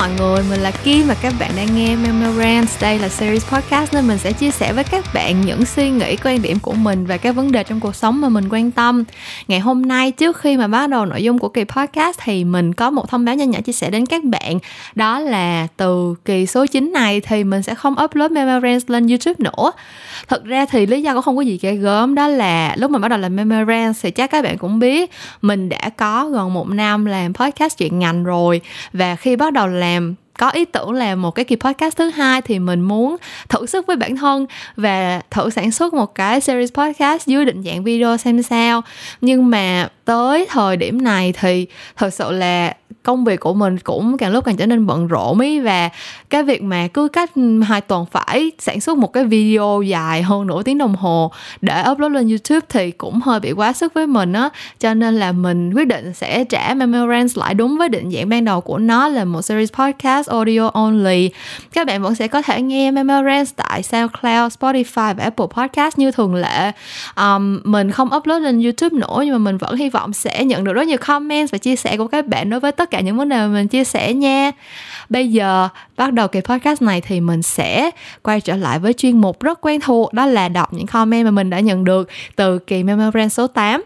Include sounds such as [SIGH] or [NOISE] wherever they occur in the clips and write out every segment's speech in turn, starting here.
mọi người, mình là Kim và các bạn đang nghe Memorance. Đây là series podcast nên mình sẽ chia sẻ với các bạn những suy nghĩ, quan điểm của mình về các vấn đề trong cuộc sống mà mình quan tâm. Ngày hôm nay trước khi mà bắt đầu nội dung của kỳ podcast thì mình có một thông báo nhỏ nhỏ chia sẻ đến các bạn. Đó là từ kỳ số 9 này thì mình sẽ không upload Memorance lên YouTube nữa. Thực ra thì lý do cũng không có gì ghê gớm đó là lúc mình bắt đầu làm Memorance thì chắc các bạn cũng biết mình đã có gần một năm làm podcast chuyện ngành rồi và khi bắt đầu làm có ý tưởng làm một cái kỳ podcast thứ hai thì mình muốn thử sức với bản thân và thử sản xuất một cái series podcast dưới định dạng video xem sao. Nhưng mà tới thời điểm này thì thật sự là công việc của mình cũng càng lúc càng trở nên bận rộn ý và cái việc mà cứ cách hai tuần phải sản xuất một cái video dài hơn nửa tiếng đồng hồ để upload lên YouTube thì cũng hơi bị quá sức với mình á. Cho nên là mình quyết định sẽ trả Memorance lại đúng với định dạng ban đầu của nó là một series podcast audio only. Các bạn vẫn sẽ có thể nghe Memorance tại SoundCloud, Spotify và Apple Podcast như thường lệ. Um, mình không upload lên YouTube nữa nhưng mà mình vẫn hy vọng sẽ nhận được rất nhiều comment và chia sẻ của các bạn đối với tất cả những vấn đề mà mình chia sẻ nha. Bây giờ, bắt đầu kỳ podcast này thì mình sẽ quay trở lại với chuyên mục rất quen thuộc, đó là đọc những comment mà mình đã nhận được từ kỳ Memo Brand số 8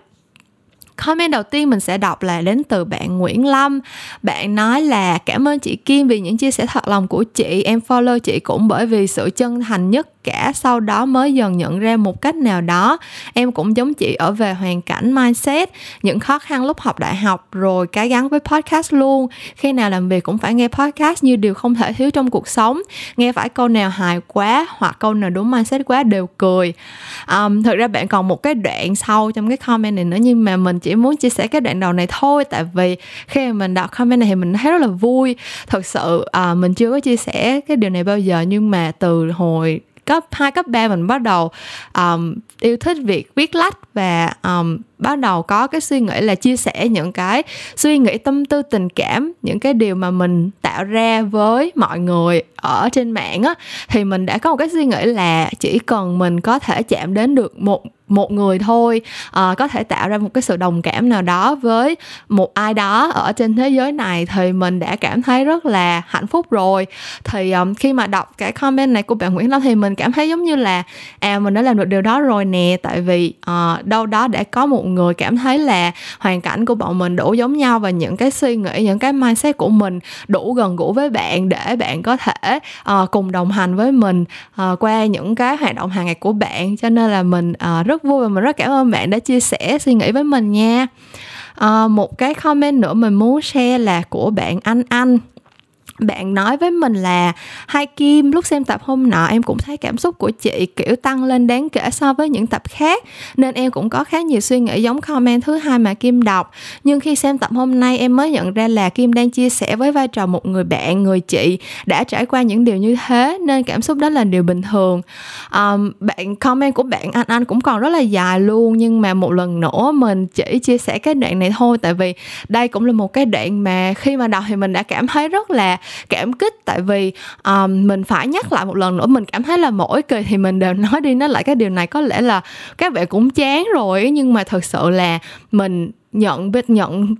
Comment đầu tiên mình sẽ đọc là đến từ bạn Nguyễn Lâm. Bạn nói là cảm ơn chị Kim vì những chia sẻ thật lòng của chị. Em follow chị cũng bởi vì sự chân thành nhất cả. Sau đó mới dần nhận ra một cách nào đó. Em cũng giống chị ở về hoàn cảnh mindset những khó khăn lúc học đại học rồi cái gắn với podcast luôn. Khi nào làm việc cũng phải nghe podcast như điều không thể thiếu trong cuộc sống. Nghe phải câu nào hài quá hoặc câu nào đúng mindset quá đều cười. Um, thực ra bạn còn một cái đoạn sau trong cái comment này nữa nhưng mà mình chỉ muốn chia sẻ cái đoạn đầu này thôi. Tại vì khi mà mình đọc comment này thì mình thấy rất là vui. Thật sự à, mình chưa có chia sẻ cái điều này bao giờ nhưng mà từ hồi cấp 2, cấp 3 mình bắt đầu um, yêu thích việc viết lách và um, bắt đầu có cái suy nghĩ là chia sẻ những cái suy nghĩ tâm tư tình cảm những cái điều mà mình tạo ra với mọi người ở trên mạng á thì mình đã có một cái suy nghĩ là chỉ cần mình có thể chạm đến được một một người thôi à, có thể tạo ra một cái sự đồng cảm nào đó với một ai đó ở trên thế giới này thì mình đã cảm thấy rất là hạnh phúc rồi. Thì um, khi mà đọc cái comment này của bạn Nguyễn Lâm thì mình cảm thấy giống như là à mình đã làm được điều đó rồi nè. Tại vì uh, đâu đó đã có một người cảm thấy là hoàn cảnh của bọn mình đủ giống nhau và những cái suy nghĩ những cái mindset của mình đủ gần gũi với bạn để bạn có thể uh, cùng đồng hành với mình uh, qua những cái hoạt động hàng ngày của bạn. Cho nên là mình uh, rất vui và mình rất cảm ơn bạn đã chia sẻ suy nghĩ với mình nha. À, một cái comment nữa mình muốn share là của bạn anh anh bạn nói với mình là hai kim lúc xem tập hôm nọ em cũng thấy cảm xúc của chị kiểu tăng lên đáng kể so với những tập khác nên em cũng có khá nhiều suy nghĩ giống comment thứ hai mà kim đọc. Nhưng khi xem tập hôm nay em mới nhận ra là kim đang chia sẻ với vai trò một người bạn người chị đã trải qua những điều như thế nên cảm xúc đó là điều bình thường. Um, bạn comment của bạn anh anh cũng còn rất là dài luôn nhưng mà một lần nữa mình chỉ chia sẻ cái đoạn này thôi tại vì đây cũng là một cái đoạn mà khi mà đọc thì mình đã cảm thấy rất là cảm kích. Tại vì um, mình phải nhắc lại một lần nữa mình cảm thấy là mỗi kỳ thì mình đều [LAUGHS] nói đi nói lại cái điều này. Có lẽ là các bạn cũng chán rồi nhưng mà thật sự là mình nhận biết nhận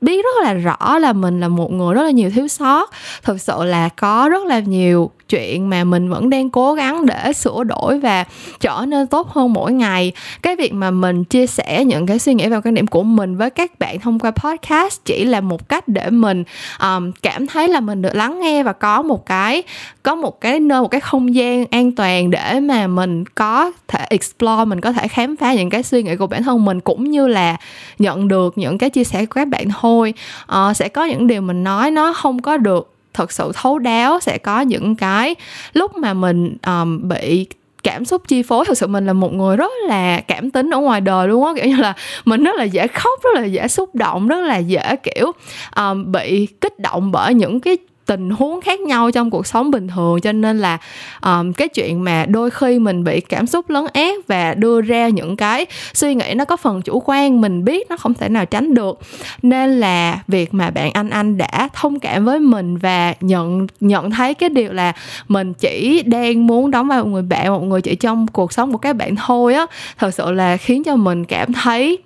biết rất là rõ là mình là một người rất là nhiều thiếu sót. Thực sự là có rất là nhiều chuyện mà mình vẫn đang cố gắng để sửa đổi và trở nên tốt hơn mỗi ngày. Cái việc mà mình chia sẻ những cái suy nghĩ và quan điểm của mình với các bạn thông qua podcast chỉ là một cách để mình um, cảm thấy là mình được lắng nghe và có một cái có một cái nơi một cái không gian an toàn để mà mình có thể explore mình có thể khám phá những cái suy nghĩ của bản thân mình cũng như là nhận được những cái chia sẻ của các bạn thôi. Uh, sẽ có những điều mình nói nó không có được thật sự thấu đáo sẽ có những cái lúc mà mình um, bị cảm xúc chi phối. Thực sự mình là một người rất là cảm tính ở ngoài đời luôn á kiểu như là mình rất là dễ khóc rất là dễ xúc động rất là dễ kiểu um, bị kích động bởi những cái tình huống khác nhau trong cuộc sống bình thường. Cho nên là um, cái chuyện mà đôi khi mình bị cảm xúc lấn át và đưa ra những cái suy nghĩ nó có phần chủ quan mình biết nó không thể nào tránh được. Nên là việc mà bạn anh anh đã thông cảm với mình và nhận nhận thấy cái điều là mình chỉ đang muốn đóng vai một người bạn một người chị trong cuộc sống của các bạn thôi á thật sự là khiến cho mình cảm thấy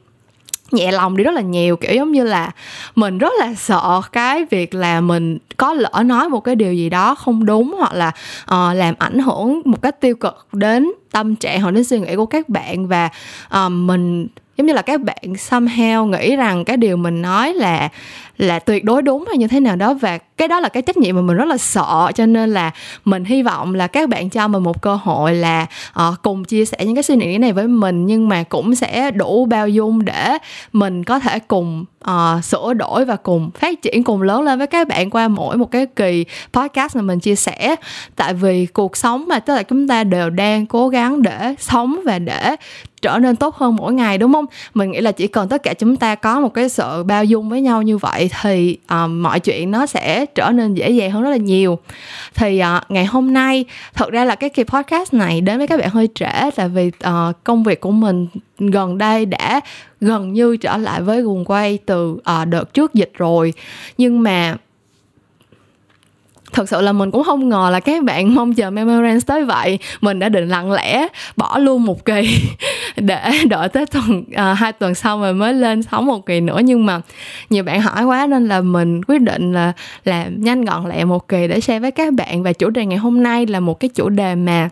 nhẹ lòng đi rất là nhiều kiểu giống như là mình rất là sợ cái việc là mình có lỡ nói một cái điều gì đó không đúng hoặc là uh, làm ảnh hưởng một cách tiêu cực đến tâm trạng hoặc đến suy nghĩ của các bạn và uh, mình giống như là các bạn somehow nghĩ rằng cái điều mình nói là là tuyệt đối đúng hay như thế nào đó. Và cái đó là cái trách nhiệm mà mình rất là sợ. Cho nên là mình hy vọng là các bạn cho mình một cơ hội là uh, cùng chia sẻ những cái suy nghĩ này với mình. Nhưng mà cũng sẽ đủ bao dung để mình có thể cùng uh, sửa đổi và cùng phát triển cùng lớn lên với các bạn qua mỗi một cái kỳ podcast mà mình chia sẻ. Tại vì cuộc sống mà tức là chúng ta đều đang cố gắng để sống và để trở nên tốt hơn mỗi ngày đúng không? Mình nghĩ là chỉ cần tất cả chúng ta có một cái sự bao dung với nhau như vậy thì uh, mọi chuyện nó sẽ trở nên dễ dàng hơn rất là nhiều. Thì uh, ngày hôm nay thật ra là cái kỳ podcast này đến với các bạn hơi trễ tại vì uh, công việc của mình gần đây đã gần như trở lại với guồng quay từ uh, đợt trước dịch rồi. Nhưng mà thật sự là mình cũng không ngờ là các bạn mong chờ Memorance tới vậy. Mình đã định lặng lẽ bỏ luôn một kỳ [LAUGHS] để đợi tới tuần à, hai tuần sau rồi mới lên sống một kỳ nữa. Nhưng mà nhiều bạn hỏi quá nên là mình quyết định là làm nhanh gọn lẹ một kỳ để share với các bạn. Và chủ đề ngày hôm nay là một cái chủ đề mà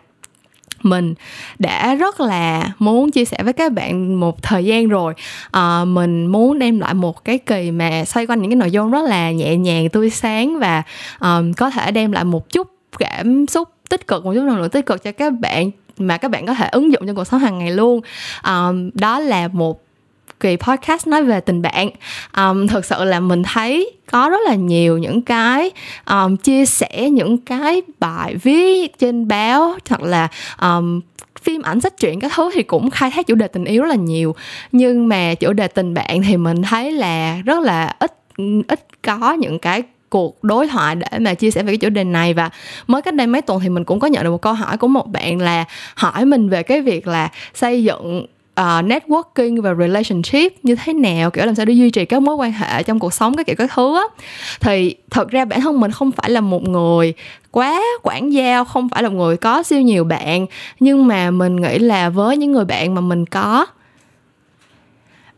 mình đã rất là muốn chia sẻ với các bạn một thời gian rồi. À, mình muốn đem lại một cái kỳ mà xoay quanh những cái nội dung rất là nhẹ nhàng tươi sáng và um, có thể đem lại một chút cảm xúc tích cực một chút năng lượng tích cực cho các bạn mà các bạn có thể ứng dụng trong cuộc sống hàng ngày luôn. Um, đó là một kỳ podcast nói về tình bạn. Um, thực sự là mình thấy có rất là nhiều những cái um, chia sẻ những cái bài viết trên báo hoặc là um, phim ảnh sách truyện các thứ thì cũng khai thác chủ đề tình yêu rất là nhiều. Nhưng mà chủ đề tình bạn thì mình thấy là rất là ít ít có những cái cuộc đối thoại để mà chia sẻ về cái chủ đề này. Và mới cách đây mấy tuần thì mình cũng có nhận được một câu hỏi của một bạn là hỏi mình về cái việc là xây dựng uh, networking và relationship như thế nào kiểu làm sao để duy trì các mối quan hệ trong cuộc sống các kiểu các thứ á. Thì thật ra bản thân mình không phải là một người quá quản giao không phải là một người có siêu nhiều bạn nhưng mà mình nghĩ là với những người bạn mà mình có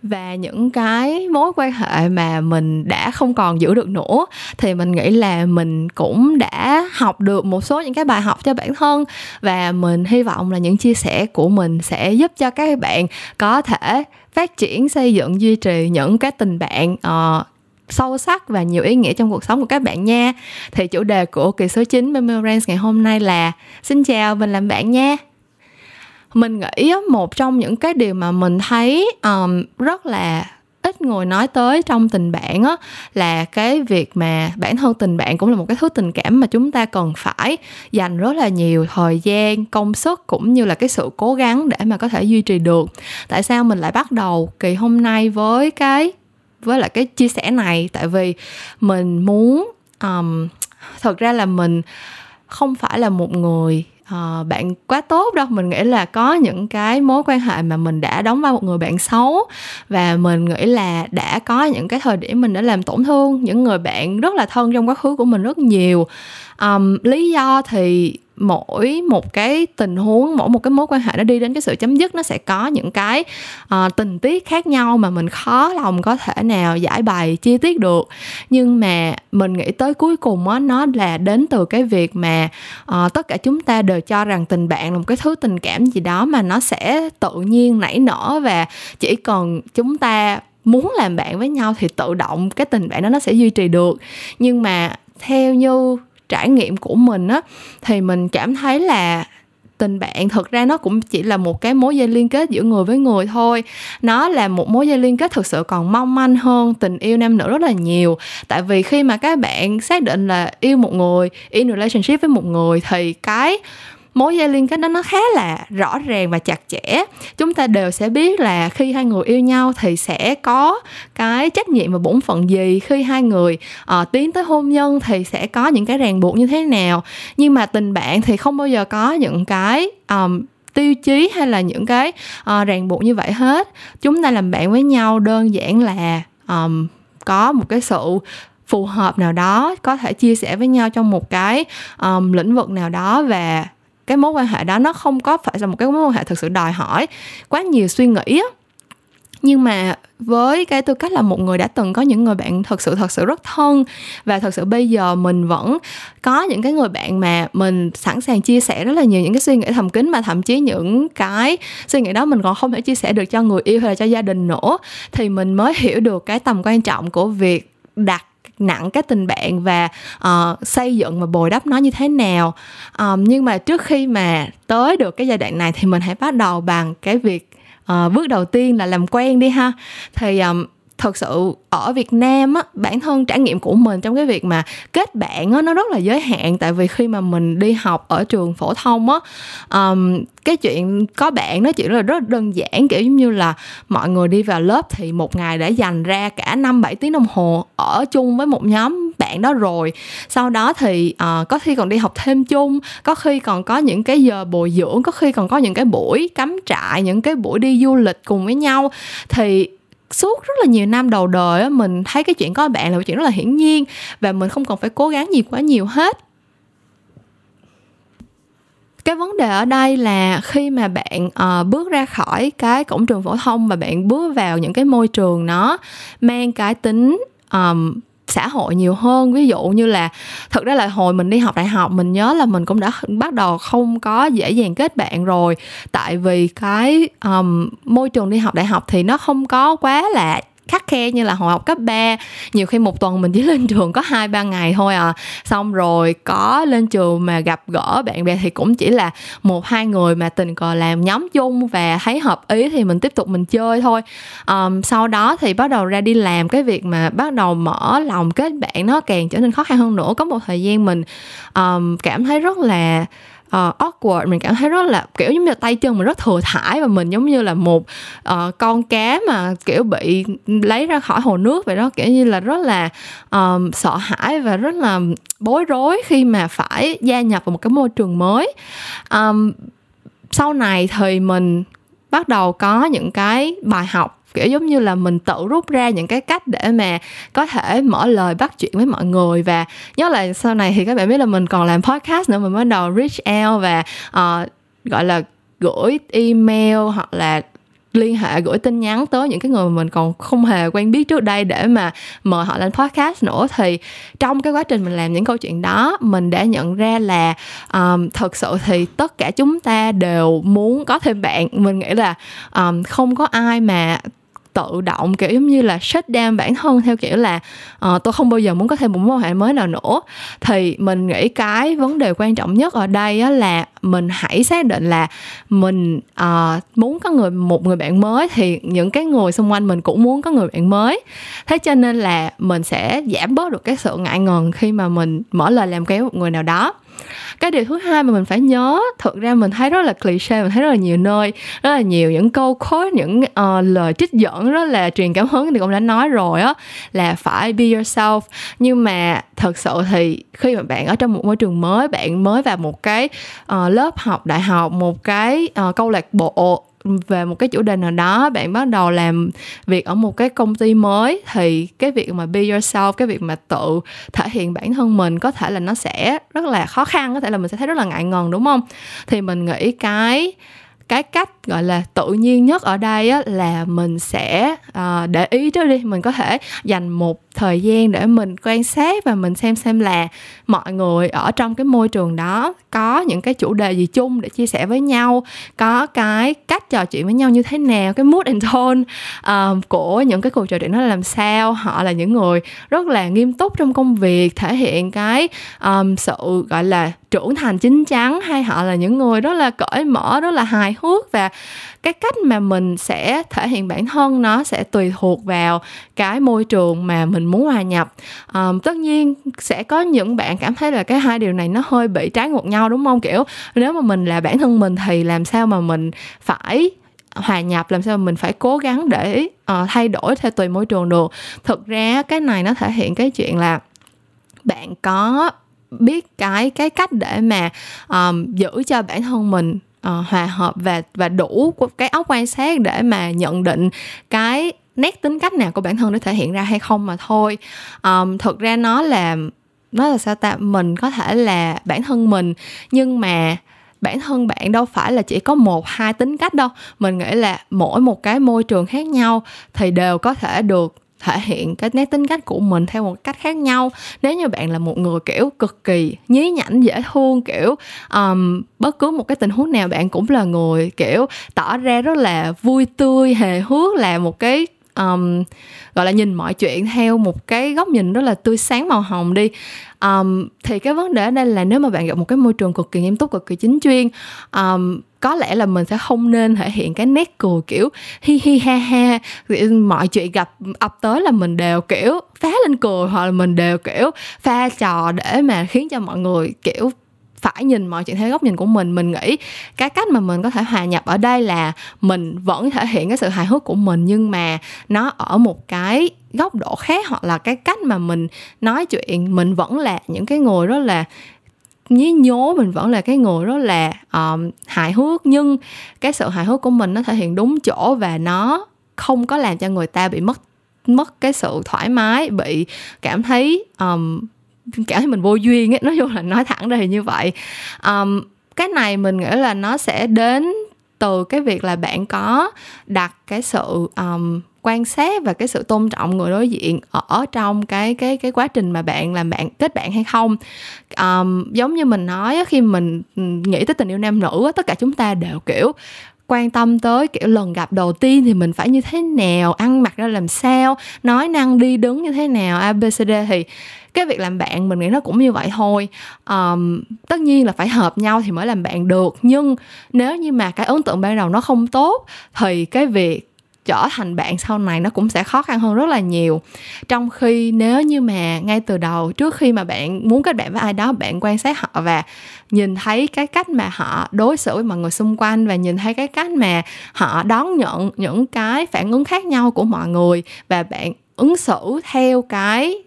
và những cái mối quan hệ mà mình đã không còn giữ được nữa thì mình nghĩ là mình cũng đã học được một số những cái bài học cho bản thân và mình hy vọng là những chia sẻ của mình sẽ giúp cho các bạn có thể phát triển xây dựng duy trì những cái tình bạn uh, sâu sắc và nhiều ý nghĩa trong cuộc sống của các bạn nha. Thì chủ đề của kỳ số 9 Memorance ngày hôm nay là Xin chào, mình làm bạn nha mình nghĩ một trong những cái điều mà mình thấy um, rất là ít người nói tới trong tình bạn á là cái việc mà bản thân tình bạn cũng là một cái thứ tình cảm mà chúng ta cần phải dành rất là nhiều thời gian công sức cũng như là cái sự cố gắng để mà có thể duy trì được. Tại sao mình lại bắt đầu kỳ hôm nay với cái với lại cái chia sẻ này? Tại vì mình muốn um, thật ra là mình không phải là một người uh, bạn quá tốt đâu. Mình nghĩ là có những cái mối quan hệ mà mình đã đóng vai một người bạn xấu và mình nghĩ là đã có những cái thời điểm mình đã làm tổn thương những người bạn rất là thân trong quá khứ của mình rất nhiều. Um, lý do thì mỗi một cái tình huống mỗi một cái mối quan hệ nó đi đến cái sự chấm dứt nó sẽ có những cái uh, tình tiết khác nhau mà mình khó lòng có thể nào giải bày chi tiết được. Nhưng mà mình nghĩ tới cuối cùng á nó là đến từ cái việc mà uh, tất cả chúng ta đều cho rằng tình bạn là một cái thứ tình cảm gì đó mà nó sẽ tự nhiên nảy nở và chỉ cần chúng ta muốn làm bạn với nhau thì tự động cái tình bạn đó nó sẽ duy trì được. Nhưng mà theo như trải nghiệm của mình á, thì mình cảm thấy là tình bạn thực ra nó cũng chỉ là một cái mối dây liên kết giữa người với người thôi. Nó là một mối dây liên kết thực sự còn mong manh hơn, tình yêu nam nữ rất là nhiều. Tại vì khi mà các bạn xác định là yêu một người, in relationship với một người thì cái mối dây liên kết đó nó khá là rõ ràng và chặt chẽ. Chúng ta đều sẽ biết là khi hai người yêu nhau thì sẽ có cái trách nhiệm và bổn phận gì. Khi hai người uh, tiến tới hôn nhân thì sẽ có những cái ràng buộc như thế nào. Nhưng mà tình bạn thì không bao giờ có những cái um, tiêu chí hay là những cái uh, ràng buộc như vậy hết. Chúng ta làm bạn với nhau đơn giản là um, có một cái sự phù hợp nào đó có thể chia sẻ với nhau trong một cái um, lĩnh vực nào đó và cái mối quan hệ đó nó không có phải là một cái mối quan hệ thực sự đòi hỏi quá nhiều suy nghĩ á. Nhưng mà với cái tư cách là một người đã từng có những người bạn thật sự thật sự rất thân và thật sự bây giờ mình vẫn có những cái người bạn mà mình sẵn sàng chia sẻ rất là nhiều những cái suy nghĩ thầm kín mà thậm chí những cái suy nghĩ đó mình còn không thể chia sẻ được cho người yêu hay là cho gia đình nữa, thì mình mới hiểu được cái tầm quan trọng của việc đặt nặng cái tình bạn và uh, xây dựng và bồi đắp nó như thế nào. Um, nhưng mà trước khi mà tới được cái giai đoạn này thì mình hãy bắt đầu bằng cái việc uh, bước đầu tiên là làm quen đi ha. Thì um, thật sự ở Việt Nam á bản thân trải nghiệm của mình trong cái việc mà kết bạn á nó rất là giới hạn. Tại vì khi mà mình đi học ở trường phổ thông á um, cái chuyện có bạn nó chỉ là rất đơn giản kiểu giống như là mọi người đi vào lớp thì một ngày đã dành ra cả năm bảy tiếng đồng hồ ở chung với một nhóm bạn đó rồi. Sau đó thì uh, có khi còn đi học thêm chung có khi còn có những cái giờ bồi dưỡng có khi còn có những cái buổi cắm trại những cái buổi đi du lịch cùng với nhau. Thì suốt rất là nhiều năm đầu đời mình thấy cái chuyện có bạn là một chuyện rất là hiển nhiên và mình không cần phải cố gắng gì quá nhiều hết. Cái vấn đề ở đây là khi mà bạn uh, bước ra khỏi cái cổng trường phổ thông và bạn bước vào những cái môi trường nó mang cái tính um, xã hội nhiều hơn. Ví dụ như là thực ra là hồi mình đi học đại học mình nhớ là mình cũng đã bắt đầu không có dễ dàng kết bạn rồi. Tại vì cái um, môi trường đi học đại học thì nó không có quá là khắc khe như là hồi học cấp 3 nhiều khi một tuần mình chỉ [LAUGHS] lên trường có hai ba ngày thôi à. Xong rồi có lên trường mà gặp gỡ bạn bè thì cũng chỉ là một hai người mà tình cờ làm nhóm chung và thấy hợp ý thì mình tiếp tục mình chơi thôi. Um, sau đó thì bắt đầu ra đi làm. Cái việc mà bắt đầu mở lòng kết bạn nó càng trở nên khó khăn hơn nữa. Có một thời gian mình um, cảm thấy rất là uh, awkward mình cảm thấy rất là kiểu giống như tay chân mình rất thừa thải và mình giống như là một uh, con cá mà kiểu bị lấy ra khỏi hồ nước vậy đó. Kiểu như là rất là um, sợ hãi và rất là bối rối khi mà phải gia nhập vào một cái môi trường mới. Um, sau này thì mình bắt đầu có những cái bài học kiểu giống như là mình tự rút ra những cái cách để mà có thể mở lời bắt chuyện với mọi người. Và nhớ là sau này thì các bạn biết là mình còn làm podcast nữa mình bắt đầu reach out và uh, gọi là gửi email hoặc là liên hệ gửi tin nhắn tới những cái người mà mình còn không hề quen biết trước đây để mà mời họ lên podcast nữa. Thì trong cái quá trình mình làm những câu chuyện đó mình đã nhận ra là um, thật sự thì tất cả chúng ta đều muốn có thêm bạn. Mình nghĩ là um, không có ai mà tự động kiểu giống như là shut down bản thân theo kiểu là uh, tôi không bao giờ muốn có thêm một mối quan hệ mới nào nữa. Thì mình nghĩ cái vấn đề quan trọng nhất ở đây á là mình hãy xác định là mình uh, muốn có người một người bạn mới thì những cái người xung quanh mình cũng muốn có người bạn mới. Thế cho nên là mình sẽ giảm bớt được cái sự ngại ngần khi mà mình mở lời làm quen một người nào đó cái điều thứ hai mà mình phải nhớ thực ra mình thấy rất là cliché mình thấy rất là nhiều nơi rất là nhiều những câu khối những uh, lời trích dẫn rất là truyền cảm hứng thì cũng đã nói rồi á là phải be yourself. Nhưng mà thật sự thì khi mà bạn ở trong một môi trường mới bạn mới vào một cái uh, lớp học đại học một cái uh, câu lạc bộ về một cái chủ đề nào đó, bạn bắt đầu làm việc ở một cái công ty mới, thì cái việc mà be yourself, cái việc mà tự thể hiện bản thân mình có thể là nó sẽ rất là khó khăn, có thể là mình sẽ thấy rất là ngại ngần, đúng không? Thì mình nghĩ cái cái cách gọi là tự nhiên nhất ở đây á, là mình sẽ uh, để ý trước đi. Mình có thể dành một thời gian để mình quan sát và mình xem xem là mọi người ở trong cái môi trường đó có những cái chủ đề gì chung để chia sẻ với nhau có cái cách trò chuyện với nhau như thế nào cái mood and tone uh, của những cái cuộc trò chuyện nó làm sao. Họ là những người rất là nghiêm túc trong công việc thể hiện cái um, sự gọi là trưởng thành chín chắn hay họ là những người rất là cởi mở rất là hài hước và cái cách mà mình sẽ thể hiện bản thân nó sẽ tùy thuộc vào cái môi trường mà mình muốn hòa nhập. Um, tất nhiên sẽ có những bạn cảm thấy là cái hai điều này nó hơi bị trái ngược nhau đúng không? Kiểu nếu mà mình là bản thân mình thì làm sao mà mình phải hòa nhập làm sao mà mình phải cố gắng để uh, thay đổi theo tùy môi trường được? Thực ra cái này nó thể hiện cái chuyện là bạn có biết cái cái cách để mà um, giữ cho bản thân mình uh, hòa hợp và và đủ cái óc quan sát để mà nhận định cái nét tính cách nào của bản thân để thể hiện ra hay không mà thôi. Um, thực ra nó là nó là sao ta? Mình có thể là bản thân mình nhưng mà bản thân bạn đâu phải là chỉ có một hai tính cách đâu. Mình nghĩ là mỗi một cái môi trường khác nhau thì đều có thể được thể hiện cái nét tính cách của mình theo một cách khác nhau. Nếu như bạn là một người kiểu cực kỳ nhí nhảnh dễ thương kiểu um, bất cứ một cái tình huống nào bạn cũng là người kiểu tỏ ra rất là vui tươi hề hước là một cái um, gọi là nhìn mọi chuyện theo một cái góc nhìn rất là tươi sáng màu hồng đi. Um, thì cái vấn đề ở đây là nếu mà bạn gặp một cái môi trường cực kỳ nghiêm túc cực kỳ chính chuyên um, có lẽ là mình sẽ không nên thể hiện cái nét cười kiểu hi hi ha ha mọi chuyện gặp ập tới là mình đều kiểu phá lên cười hoặc là mình đều kiểu pha trò để mà khiến cho mọi người kiểu phải nhìn mọi chuyện theo góc nhìn của mình mình nghĩ cái cách mà mình có thể hòa nhập ở đây là mình vẫn thể hiện cái sự hài hước của mình nhưng mà nó ở một cái góc độ khác hoặc là cái cách mà mình nói chuyện. Mình vẫn là những cái người rất là nhí nhố mình vẫn là cái người rất là um, hài hước nhưng cái sự hài hước của mình nó thể hiện đúng chỗ và nó không có làm cho người ta bị mất mất cái sự thoải mái bị cảm thấy um, cảm thấy mình vô duyên ấy nói chung là nói thẳng ra thì như vậy. Um, cái này mình nghĩ là nó sẽ đến từ cái việc là bạn có đặt cái sự um, quan sát và cái sự tôn trọng người đối diện ở trong cái cái cái quá trình mà bạn làm bạn kết bạn hay không. Um, giống như mình nói khi mình ừ, nghĩ tới tình yêu nam nữ tất cả chúng ta đều kiểu quan tâm tới kiểu lần gặp đầu tiên thì mình phải như thế nào ăn mặc ra làm sao nói năng đi đứng như thế nào abcd thì cái việc làm bạn mình nghĩ nó cũng như vậy thôi. Um, tất nhiên là phải hợp nhau thì mới làm bạn được. Nhưng nếu như mà cái ấn tượng ban đầu nó không tốt thì cái việc trở thành bạn sau này nó cũng sẽ khó khăn hơn rất là nhiều. Trong khi nếu như mà ngay từ đầu trước khi mà bạn muốn kết bạn với ai đó bạn quan sát họ và nhìn thấy cái cách mà họ đối xử với mọi người xung quanh và nhìn thấy cái cách mà họ đón nhận những cái phản ứng khác nhau của mọi người và bạn ứng xử theo cái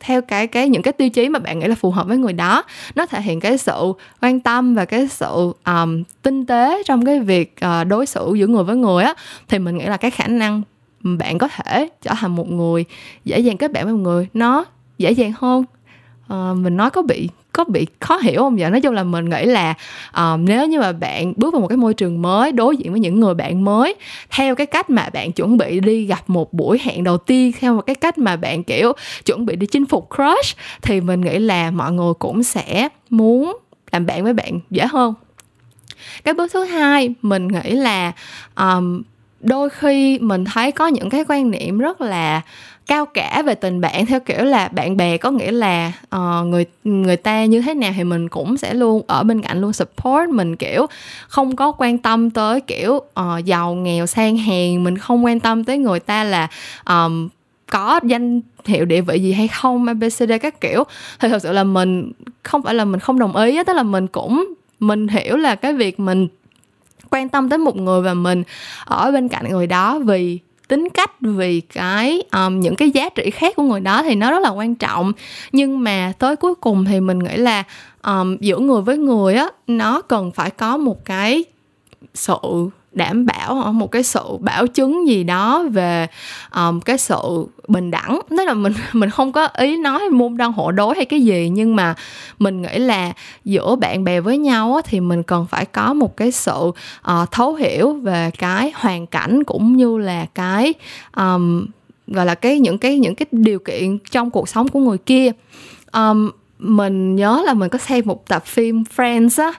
theo cái cái những cái tiêu chí mà bạn nghĩ là phù hợp với người đó. Nó thể hiện cái sự quan tâm và cái sự um, tinh tế trong cái việc uh, đối xử giữa người với người á. Thì mình nghĩ là cái khả năng bạn có thể trở thành một người dễ dàng kết bạn với một người nó dễ dàng hơn. Uh, mình nói có bị có bị khó hiểu không? Vậy nói chung là mình nghĩ là um, nếu như mà bạn bước vào một cái môi trường mới đối diện với những người bạn mới theo cái cách mà bạn chuẩn bị đi gặp một buổi hẹn đầu tiên theo một cái cách mà bạn kiểu chuẩn bị đi chinh phục crush thì mình nghĩ là mọi người cũng sẽ muốn làm bạn với bạn dễ hơn. Cái bước thứ hai mình nghĩ là um, đôi khi mình thấy có những cái quan niệm rất là cao cả về tình bạn theo kiểu là bạn bè có nghĩa là uh, người người ta như thế nào thì mình cũng sẽ luôn ở bên cạnh luôn support mình kiểu không có quan tâm tới kiểu uh, giàu nghèo sang hèn mình không quan tâm tới người ta là um, có danh hiệu địa vị gì hay không abcd các kiểu. Thì thật sự là mình không phải là mình không đồng ý tức là mình cũng mình hiểu là cái việc mình quan tâm tới một người và mình ở bên cạnh người đó vì tính cách vì cái um, những cái giá trị khác của người đó thì nó rất là quan trọng. Nhưng mà tới cuối cùng thì mình nghĩ là um, giữa người với người á nó cần phải có một cái sự đảm bảo ờ, một cái sự bảo chứng gì đó về um, cái sự bình đẳng. Tức là mình [LAUGHS] mình không có ý nói môn đăng hộ đối hay cái gì nhưng mà mình nghĩ là giữa bạn bè với nhau á, thì mình cần phải có một cái sự uh, thấu hiểu về cái hoàn cảnh cũng như là cái um, gọi là cái những cái những cái điều kiện trong cuộc sống của người kia. Um, mình nhớ là mình có xem một tập phim Friends á.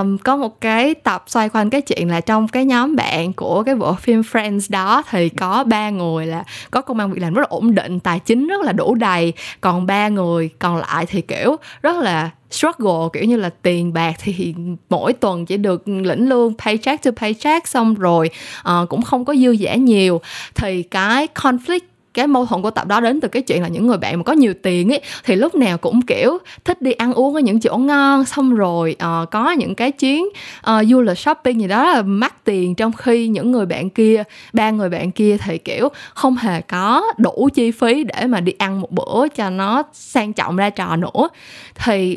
Um, có một cái tập xoay quanh cái chuyện là trong cái nhóm bạn của cái bộ phim Friends đó thì có ba người là có công an việc làm rất là ổn định tài chính rất là đủ đầy còn ba người còn lại thì kiểu rất là struggle kiểu như là tiền bạc thì mỗi tuần chỉ được lĩnh lương paycheck to paycheck xong rồi uh, cũng không có dư giả nhiều. Thì cái conflict cái mâu thuẫn của tập đó đến từ cái chuyện là những người bạn mà có nhiều tiền ấy thì lúc nào cũng kiểu thích đi ăn uống ở những chỗ ngon. Xong rồi uh, có những cái chuyến uh, du lịch shopping gì đó là mắc tiền trong khi những người bạn kia ba người bạn kia thì kiểu không hề có đủ chi phí để mà đi ăn một bữa cho nó sang trọng ra trò nữa. Thì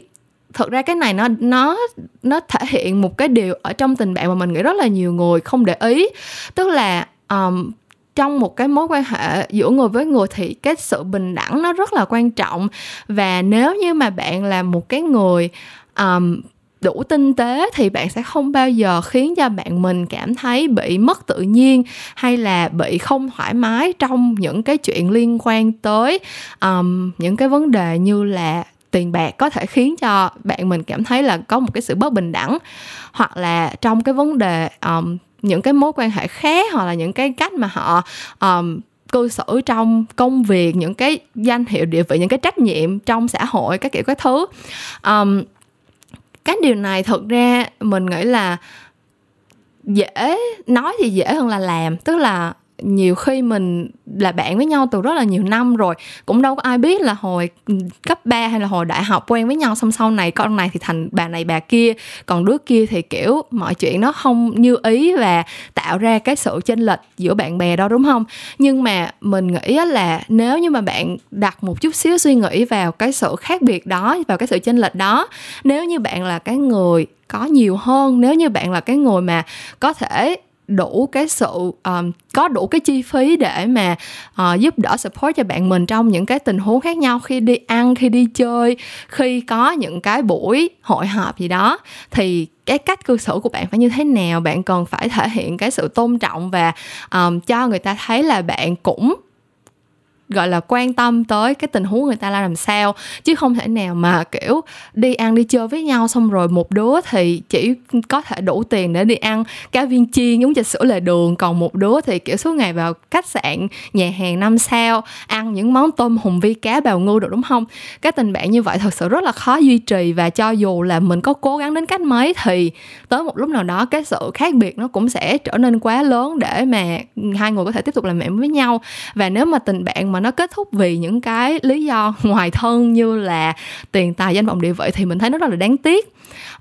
thực ra cái này nó nó nó thể hiện một cái điều ở trong tình bạn mà mình nghĩ rất là nhiều người không để ý. Tức là um, trong một cái mối quan hệ giữa người với người thì cái sự bình đẳng nó rất là quan trọng. Và nếu như mà bạn là một cái người um, đủ tinh tế thì bạn sẽ không bao giờ khiến cho bạn mình cảm thấy bị mất tự nhiên hay là bị không thoải mái trong những cái chuyện liên quan tới um, những cái vấn đề như là tiền bạc có thể khiến cho bạn mình cảm thấy là có một cái sự bất bình đẳng hoặc là trong cái vấn đề um, những cái mối quan hệ khác hoặc là những cái cách mà họ um, cư xử trong công việc những cái danh hiệu địa vị những cái trách nhiệm trong xã hội các kiểu các thứ. Um, cái điều này thực ra mình nghĩ là dễ nói thì dễ hơn là làm tức là nhiều khi mình là bạn với nhau từ rất là nhiều năm rồi, cũng đâu có ai biết là hồi cấp 3 hay là hồi đại học quen với nhau, xong sau này con này thì thành bà này bà kia, còn đứa kia thì, kiểu, mọi chuyện nó không như ý và tạo ra cái sự chênh lệch giữa bạn bè đó, đúng không? Nhưng mà mình nghĩ là nếu như mà bạn đặt một chút xíu suy nghĩ vào cái sự khác biệt đó, vào cái sự chênh lệch đó, nếu như bạn là cái người có nhiều hơn, nếu như bạn là cái người mà có thể đủ cái sự um, có đủ cái chi phí để mà uh, giúp đỡ support cho bạn mình trong những cái tình huống khác nhau khi đi ăn khi đi chơi khi có những cái buổi hội họp gì đó. Thì cái cách cư xử của bạn phải như thế nào? Bạn cần phải thể hiện cái sự tôn trọng và um, cho người ta thấy là bạn cũng gọi là quan tâm tới cái tình huống người ta là làm sao, chứ không thể nào mà, kiểu, đi ăn đi chơi với nhau xong rồi một đứa thì chỉ có thể đủ tiền để đi ăn cá viên chiên uống trà sữa lề đường, còn một đứa thì, kiểu, suốt ngày vào khách sạn nhà hàng năm sao, ăn những món tôm hùm vi cá bào ngư được đúng không? Cái tình bạn như vậy thật sự rất là khó duy trì và cho dù là mình có cố gắng đến cách mấy thì tới một lúc nào đó cái sự khác biệt nó cũng sẽ trở nên quá lớn để mà hai người có thể tiếp tục làm bạn với nhau. Và nếu mà tình bạn mà mà nó kết thúc vì những cái lý do [LAUGHS] ngoài thân như là tiền tài danh vọng địa vị thì mình thấy nó rất là đáng tiếc.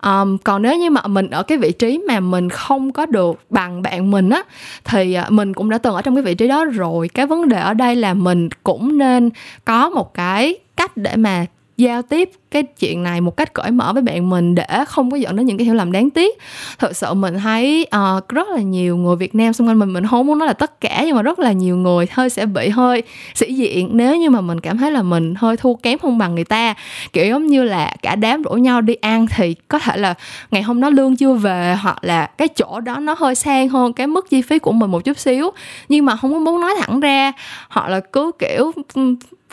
Um, còn nếu như mà mình ở cái vị trí mà mình không có được bằng bạn mình á thì à, mình cũng đã từng ở trong cái vị trí đó rồi. Cái vấn đề ở đây là mình cũng nên có một cái cách để mà giao tiếp cái chuyện này một cách cởi mở với bạn mình để không có dẫn đến những cái hiểu lầm đáng tiếc. Thật sự mình thấy uh, rất là nhiều người Việt Nam xung quanh mình mình không muốn nói là tất cả nhưng mà rất là nhiều người hơi sẽ bị hơi sĩ diện nếu như mà mình cảm thấy là mình hơi thua kém không bằng người ta. Kiểu giống như là cả đám rủ nhau đi ăn thì có thể là ngày hôm đó lương chưa về hoặc là cái chỗ đó nó hơi sang hơn cái mức chi phí của mình một chút xíu. Nhưng mà không có muốn nói thẳng ra hoặc là cứ kiểu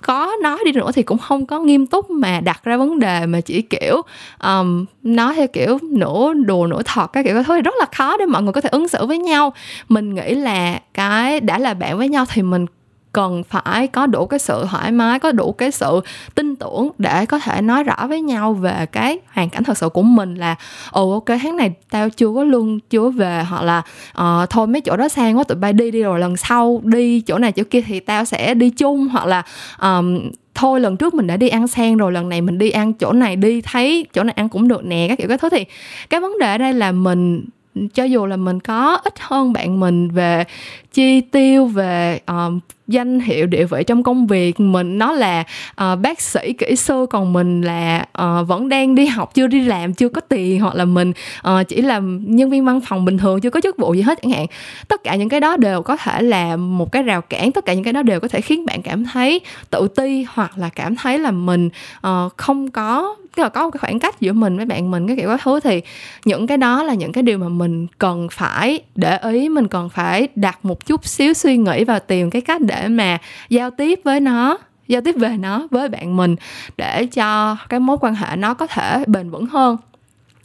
có nói đi nữa thì cũng không có nghiêm túc mà đặt ra vấn đề mà chỉ kiểu um, nói theo kiểu nửa đùa nửa thật cái kiểu. Thôi rất là khó để mọi người có thể ứng xử với nhau. Mình nghĩ là cái đã là bạn với nhau thì mình cần phải có đủ cái sự thoải mái có đủ cái sự tin tưởng để có thể nói rõ với nhau về cái hoàn cảnh thật sự của mình là ồ ok tháng này tao chưa có lương chưa về. Hoặc là uh, thôi mấy chỗ đó sang quá tụi bay đi đi rồi lần sau đi chỗ này chỗ kia thì tao sẽ đi chung. Hoặc là um, thôi lần trước mình đã đi ăn sang rồi lần này mình đi ăn chỗ này đi thấy chỗ này ăn cũng được nè. Các kiểu các thứ. Thì cái vấn đề ở đây là mình cho dù là mình có ít hơn bạn mình về chi tiêu về um, danh hiệu địa vị trong công việc mình. Nó là uh, bác sĩ kỹ sư còn mình là uh, vẫn đang đi học chưa đi làm chưa có tiền hoặc là mình uh, chỉ là nhân viên văn phòng bình thường chưa có chức vụ gì hết chẳng hạn. Tất cả những cái đó đều có thể là một cái rào cản tất cả những cái đó đều có thể khiến bạn cảm thấy tự ti hoặc là cảm thấy là mình uh, không có tức là có một cái khoảng cách giữa mình với bạn mình, cái kiểu các thứ, thì những cái đó là những cái điều mà mình cần phải để ý, mình cần phải đặt một chút xíu suy nghĩ và tìm cái cách để mà giao tiếp với nó, giao tiếp về nó với bạn mình để cho cái mối quan hệ nó có thể bền vững hơn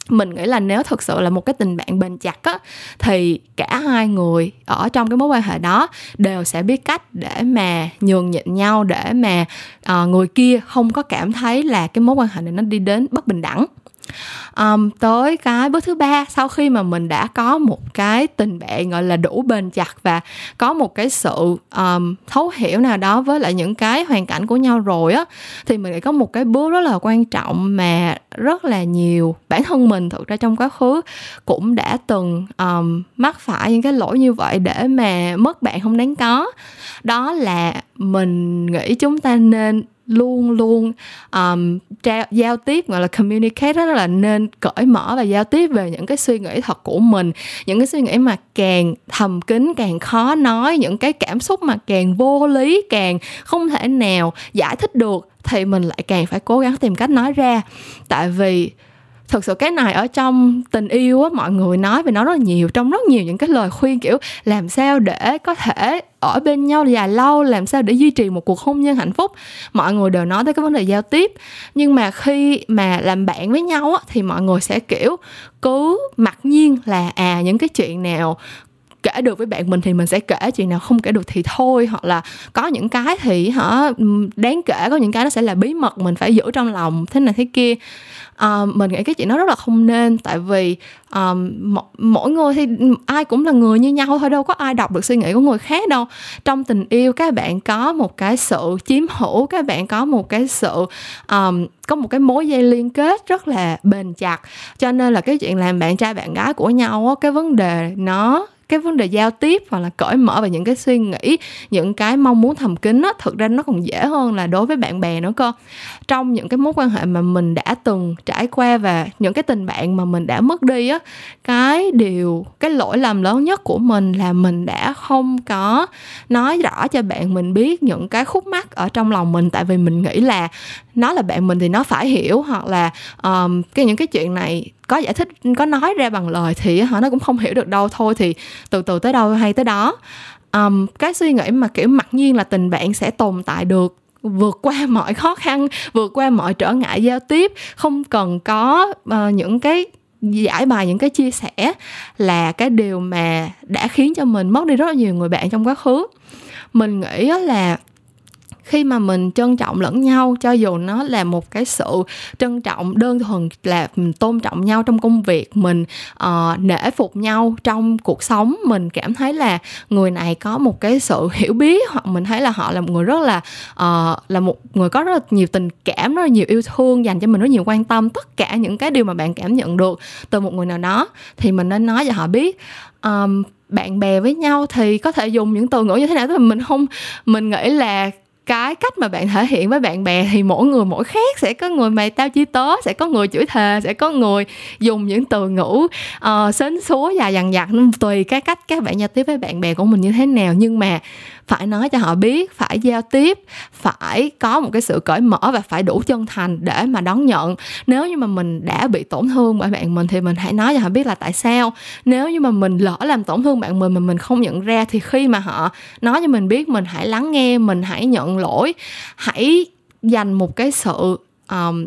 mình nghĩ là nếu thực sự là một cái tình bạn bền chặt á thì cả hai người ở trong cái mối quan hệ đó đều sẽ biết cách để mà nhường nhịn nhau để mà uh, người kia không có cảm thấy là cái mối quan hệ này nó đi đến bất bình đẳng um, tới cái bước thứ ba sau khi mà mình đã có một cái tình bạn gọi là đủ bền chặt và có một cái sự um, thấu hiểu nào đó với lại những cái hoàn cảnh của nhau rồi á thì mình lại có một cái bước rất là quan trọng mà rất là nhiều bản thân mình thực ra trong quá khứ cũng đã từng um, mắc phải những cái lỗi như vậy để mà mất bạn không đáng có. Đó là mình nghĩ chúng ta nên luôn luôn um, tra, giao tiếp gọi là communicate đó là nên cởi mở và giao tiếp về những cái suy nghĩ thật của mình. Những cái suy nghĩ mà càng thầm kín càng khó nói những cái cảm xúc mà càng vô lý càng không thể nào giải thích được thì mình lại càng phải cố gắng tìm cách nói ra. Tại vì thực sự cái này ở trong tình yêu á mọi người nói về nó rất là nhiều trong rất nhiều những cái lời khuyên kiểu làm sao để có thể ở bên nhau dài lâu làm sao để duy trì một cuộc hôn nhân hạnh phúc? Mọi người đều nói tới cái vấn đề giao tiếp. Nhưng mà khi mà làm bạn với nhau á, thì mọi người sẽ kiểu cứ mặc nhiên là à những cái chuyện nào kể được với bạn mình thì mình sẽ kể chuyện nào không kể được thì thôi. Hoặc là có những cái thì hả đáng kể có những cái nó sẽ là bí mật mình phải giữ trong lòng thế này thế kia uh, mình nghĩ cái chuyện đó rất là không nên tại vì um, mỗi người thì ai cũng là người như nhau thôi đâu có ai đọc được suy nghĩ của người khác đâu. Trong tình yêu các bạn có một cái sự chiếm hữu các bạn có một cái sự um, có một cái mối dây liên kết rất là bền chặt. Cho nên là cái chuyện làm bạn trai bạn gái của nhau cái vấn đề nó cái vấn đề giao tiếp hoặc là cởi mở về những cái suy nghĩ những cái mong muốn thầm kín á thực ra nó còn dễ hơn là đối với bạn bè nữa cơ. Trong những cái mối quan hệ mà mình đã từng trải qua và những cái tình bạn mà mình đã mất đi á cái điều cái lỗi lầm lớn nhất của mình là mình đã không có nói rõ cho bạn mình biết những cái khúc mắc ở trong lòng mình. Tại vì mình nghĩ là nó là bạn mình thì nó phải hiểu hoặc là um, cái những cái chuyện này có giải thích có nói ra bằng lời thì họ nó cũng không hiểu được đâu. Thôi thì từ từ tới đâu hay tới đó. Um, cái suy nghĩ mà kiểu mặc nhiên là tình bạn sẽ tồn tại được vượt qua [LAUGHS] mọi khó khăn vượt qua mọi trở ngại giao tiếp không cần có uh, những cái giải bài những cái chia sẻ là cái điều mà đã khiến cho mình mất đi rất là nhiều người bạn trong quá khứ. Mình nghĩ là khi mà mình trân trọng lẫn nhau cho dù nó là một cái sự trân trọng đơn thuần là mình tôn trọng nhau trong công việc mình uh, nể phục nhau trong cuộc sống mình cảm thấy là người này có một cái sự [LAUGHS] hiểu biết hoặc mình thấy là họ là một người rất là uh, là một người có rất là nhiều tình cảm rất là nhiều yêu thương dành cho mình rất nhiều quan tâm tất cả những cái điều mà bạn cảm nhận được từ một người nào đó thì mình nên nói cho họ biết. Um, bạn bè với nhau thì có thể dùng những từ ngữ như thế nào thì mình không mình nghĩ là cái cách mà bạn thể hiện với bạn bè thì mỗi người mỗi khác. Sẽ có người mày tao chi tớ sẽ có người chửi thề sẽ có người dùng những từ ngữ uh, sến súa và dằn vặt tùy cái cách các bạn giao tiếp với bạn bè của mình như thế nào. Nhưng mà phải nói cho họ biết phải giao tiếp phải có một cái sự cởi mở và phải đủ chân thành để mà đón nhận. Nếu như mà mình đã bị tổn thương bởi bạn mình thì mình hãy nói cho họ biết là tại sao. Nếu như mà mình lỡ làm tổn thương bạn mình mà mình không nhận ra thì khi mà họ nói cho mình biết mình hãy lắng nghe mình hãy nhận lỗi. Hãy dành một cái sự um,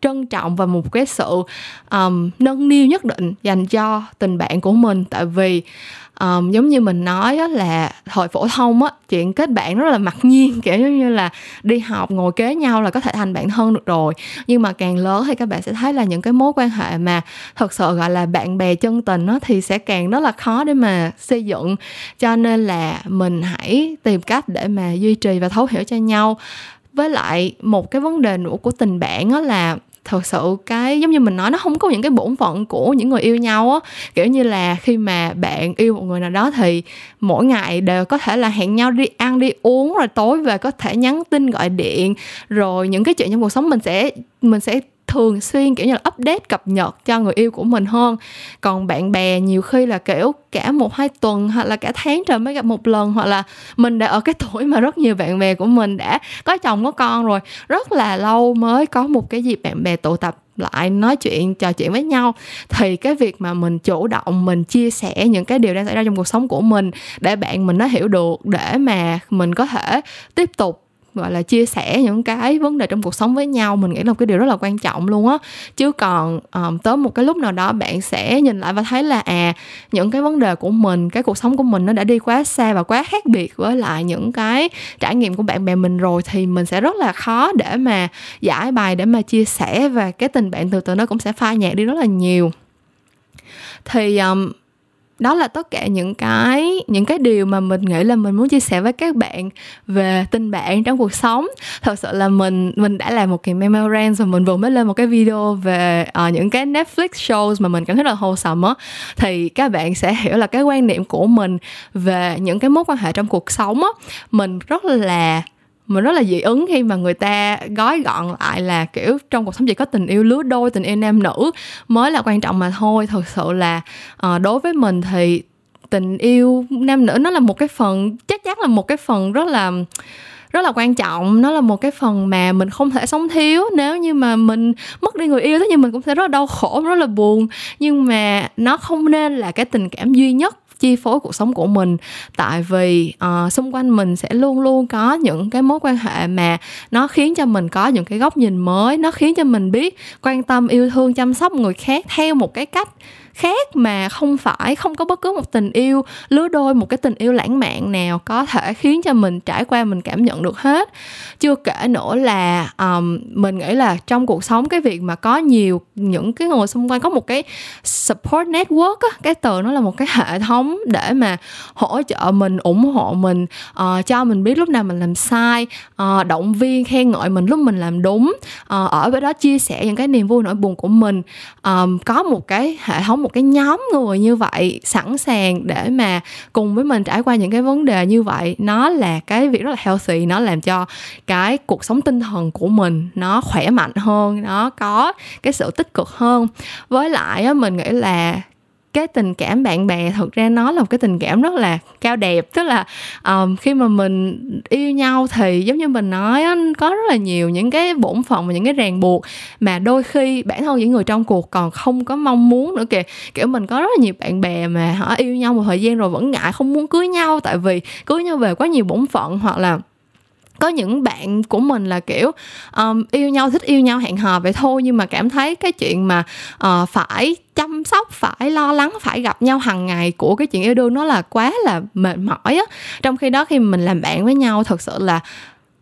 trân trọng và một cái sự um, nâng niu nhất định dành cho tình bạn của mình. Tại vì um, giống như mình nói á, là thời phổ thông á chuyện kết bạn rất là mặc nhiên kiểu giống như là đi học ngồi kế nhau là có thể thành bạn thân được rồi. Nhưng mà càng lớn thì các bạn sẽ thấy là những cái mối quan hệ mà thật sự gọi là bạn bè chân tình á thì sẽ càng rất là khó để mà xây dựng. Cho nên là mình hãy tìm cách để mà duy trì và thấu hiểu cho nhau. Với lại một cái vấn đề nữa của tình bạn đó là thật sự cái, giống như mình nói, nó không có những cái bổn phận của những người yêu nhau á. Kiểu như là khi mà bạn yêu một người nào đó thì mỗi ngày đều có thể là hẹn nhau đi ăn, đi uống, rồi tối về có thể nhắn tin, gọi điện. Rồi những cái chuyện trong cuộc sống mình sẽ mình sẽ thường xuyên, kiểu như là, update cập nhật cho người yêu của mình hơn. Còn bạn bè nhiều khi là, kiểu, cả một hai tuần hoặc là cả tháng trời mới gặp một lần, hoặc là mình đã ở cái [LAUGHS] tuổi mà rất nhiều bạn bè của mình đã có chồng, có con rồi, rất là lâu mới có một cái dịp bạn bè tụ tập lại nói chuyện, trò chuyện với nhau. Thì cái việc mà mình chủ động, mình chia sẻ những cái điều đang xảy ra trong cuộc sống của mình để bạn mình nó hiểu được, để mà mình có thể tiếp tục gọi là chia sẻ những cái vấn đề trong cuộc sống với nhau mình nghĩ là một cái điều rất là quan trọng luôn á. Chứ còn um, tới một cái lúc nào đó bạn sẽ nhìn lại và thấy là à những cái vấn đề của mình cái cuộc sống của mình nó đã đi quá xa và quá khác biệt với lại những cái trải nghiệm của bạn bè mình rồi thì mình sẽ rất là khó để mà giải bài để mà chia sẻ và cái tình bạn từ từ nó cũng sẽ phai nhạt đi rất là nhiều. Thì um, đó là tất cả những cái những cái điều mà mình nghĩ là mình muốn chia sẻ với các bạn về tình bạn trong cuộc sống. Thật sự là mình mình đã làm một cái memorandum rồi mình vừa mới lên một cái video về uh, những cái Netflix shows mà mình cảm thấy là hồ sầm á. Thì các bạn sẽ hiểu là cái quan niệm của mình về những cái mối quan hệ trong cuộc sống á mình rất là mình rất là dị ứng khi mà người ta gói gọn lại là kiểu trong cuộc sống chỉ có tình yêu lứa đôi tình yêu nam nữ mới là quan trọng mà thôi. Thật sự là uh, đối với mình thì tình yêu nam nữ nó là một cái phần chắc chắn là một cái phần rất là rất là quan trọng. Nó là một cái phần mà mình không thể sống thiếu. Nếu như mà mình mất đi người yêu thế nhưng mình cũng sẽ rất là đau khổ rất là buồn. Nhưng mà nó không nên là cái tình cảm duy nhất chi phối cuộc sống của mình. Tại vì uh, xung quanh mình sẽ luôn luôn có những cái mối quan hệ mà nó khiến cho mình có những cái góc nhìn mới nó khiến cho mình biết quan tâm yêu thương chăm sóc người khác theo một cái cách khác mà không phải không có bất cứ một tình yêu lứa đôi một cái tình yêu lãng mạn nào có thể khiến cho mình trải qua mình cảm nhận được hết. Chưa kể nữa là um, mình nghĩ là trong cuộc sống cái việc mà có nhiều những cái người xung quanh có một cái support network á cái từ nó là một cái hệ thống để mà hỗ trợ mình ủng hộ mình uh, cho mình biết lúc nào mình làm sai uh, động viên khen ngợi mình lúc mình làm đúng uh, ở với đó chia sẻ những cái niềm vui nỗi buồn của mình. Um, có một cái hệ thống một cái nhóm người như vậy sẵn sàng để mà cùng với mình trải qua những cái vấn đề như vậy. Nó là cái việc rất là healthy, nó làm cho cái cuộc sống tinh thần của mình nó khỏe mạnh hơn, nó có cái sự tích cực hơn. Với lại mình nghĩ là cái tình cảm bạn bè thực ra nó là một cái tình cảm rất là cao đẹp. Tức là um, khi mà mình yêu nhau thì giống như mình nói có rất là nhiều những cái bổn phận và những cái ràng buộc. Mà đôi khi bản thân những người trong cuộc còn không có mong muốn nữa kìa. Kiểu mình có rất là nhiều bạn bè mà họ yêu nhau một thời gian rồi vẫn ngại không muốn cưới nhau tại vì cưới nhau về quá nhiều bổn phận. Hoặc là có những bạn của mình là kiểu um, yêu nhau thích yêu nhau hẹn hò vậy thôi. Nhưng mà cảm thấy cái chuyện mà uh, phải chăm sóc phải lo lắng phải gặp nhau hàng ngày của cái chuyện yêu đương nó là quá là mệt mỏi á. Trong khi đó khi mình làm bạn với nhau thật sự là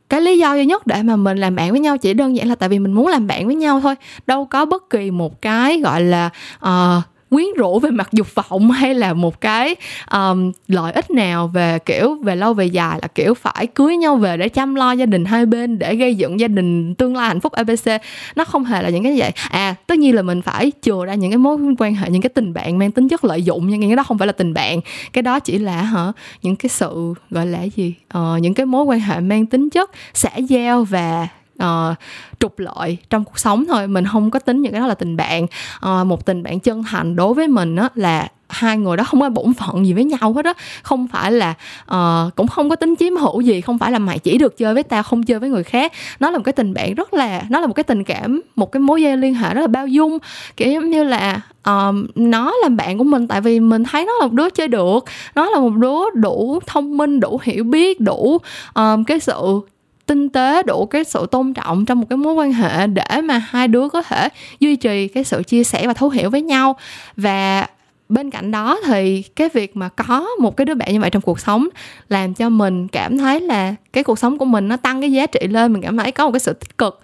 cái lý do duy nhất để mà mình làm bạn với nhau chỉ đơn giản là tại vì mình muốn làm bạn với nhau thôi. Đâu có bất kỳ một cái gọi là uh, quyến rũ về mặt dục vọng hay là một cái um, lợi ích nào về kiểu về lâu về dài là kiểu phải cưới nhau về để chăm lo gia đình hai bên để gây dựng gia đình tương lai hạnh phúc abc nó không hề là những cái vậy. À tất nhiên là mình phải chừa ra những cái mối quan hệ những cái tình bạn mang tính chất lợi dụng nhưng cái đó không phải là tình bạn. Cái đó chỉ là hả những cái sự gọi là gì ờ, những cái mối quan hệ mang tính chất xã giao và uh, trục lợi trong cuộc sống thôi. Mình không có tính những cái đó là tình bạn. Uh, một tình bạn chân thành đối với mình á là hai người đó không có bổn phận gì với nhau hết á. Không phải là uh, cũng không có tính chiếm hữu gì không phải là mày chỉ được chơi với tao không chơi với người khác. Nó là một cái tình bạn rất là nó là một cái tình cảm một cái mối dây liên hệ rất là bao dung. Kiểu giống như là um, nó là bạn của mình tại vì mình thấy nó là một đứa chơi được. Nó là một đứa đủ thông minh đủ hiểu biết đủ um, cái sự tinh tế đủ cái sự tôn trọng trong một cái mối quan hệ để mà hai đứa có thể duy trì cái sự chia sẻ và thấu hiểu với nhau. Và bên cạnh đó thì cái việc mà có một cái đứa bạn như vậy trong cuộc sống làm cho mình cảm thấy là cái cuộc sống của mình nó tăng cái giá trị lên mình cảm thấy có một cái sự tích cực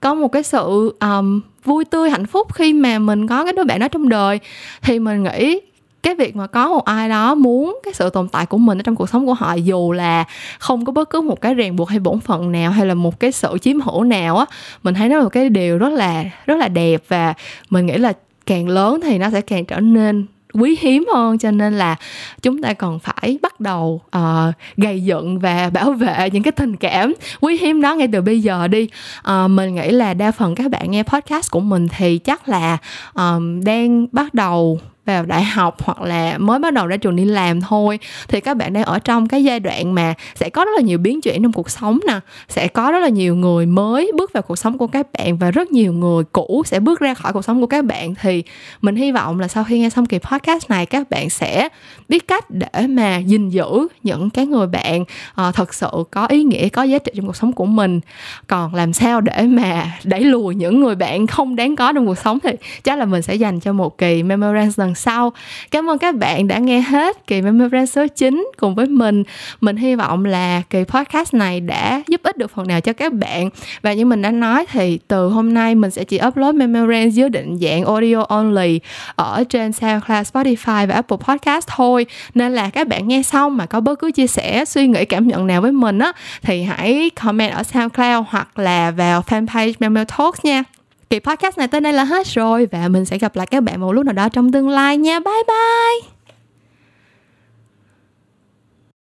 có một cái sự um, vui tươi hạnh phúc khi mà mình có cái đứa bạn đó trong đời. Thì mình nghĩ cái việc mà có một ai đó muốn cái sự tồn tại của mình ở trong cuộc sống của họ dù là không có bất cứ một cái ràng buộc hay bổn phận nào hay là một cái sự chiếm hữu nào á mình thấy nó là một cái điều rất là rất là đẹp và mình nghĩ là càng lớn thì nó sẽ càng trở nên quý hiếm hơn. Cho nên là chúng ta còn phải bắt đầu ờ, uh, gây dựng và bảo vệ những cái tình cảm quý hiếm đó ngay từ bây giờ đi. Uh, mình nghĩ là đa phần các bạn nghe podcast của mình thì chắc là um, đang bắt đầu vào đại học hoặc là mới bắt đầu ra trường đi làm thôi. Thì các bạn đang ở trong cái giai đoạn mà sẽ có rất là nhiều biến chuyển trong cuộc sống nè sẽ có rất là nhiều người mới bước vào cuộc sống của các bạn và rất nhiều người cũ sẽ bước ra khỏi cuộc sống của các bạn. Thì mình hy vọng là sau khi nghe xong kỳ podcast này các bạn sẽ biết cách để mà gìn giữ những cái người bạn uh, thật sự có ý nghĩa có giá trị trong cuộc sống của mình. Còn làm sao để mà đẩy lùi những người bạn không đáng có trong cuộc sống thì chắc là mình sẽ dành cho một kỳ memorandum lần sau. Cảm ơn các bạn đã nghe hết kỳ Memory số 9 cùng với mình. Mình hy vọng là kỳ podcast này đã giúp ích được phần nào cho các bạn. Và như mình đã nói thì từ hôm nay mình sẽ chỉ upload Memory dưới định dạng audio only ở trên SoundCloud, Spotify và Apple Podcast thôi. Nên là các bạn nghe xong mà có bất cứ chia sẻ suy nghĩ cảm nhận nào với mình á thì hãy comment ở SoundCloud hoặc là vào fanpage Memo Talks nha kỳ podcast này tới đây là hết rồi, và mình sẽ gặp lại các bạn một lúc nào đó trong tương lai nha. Bye bye!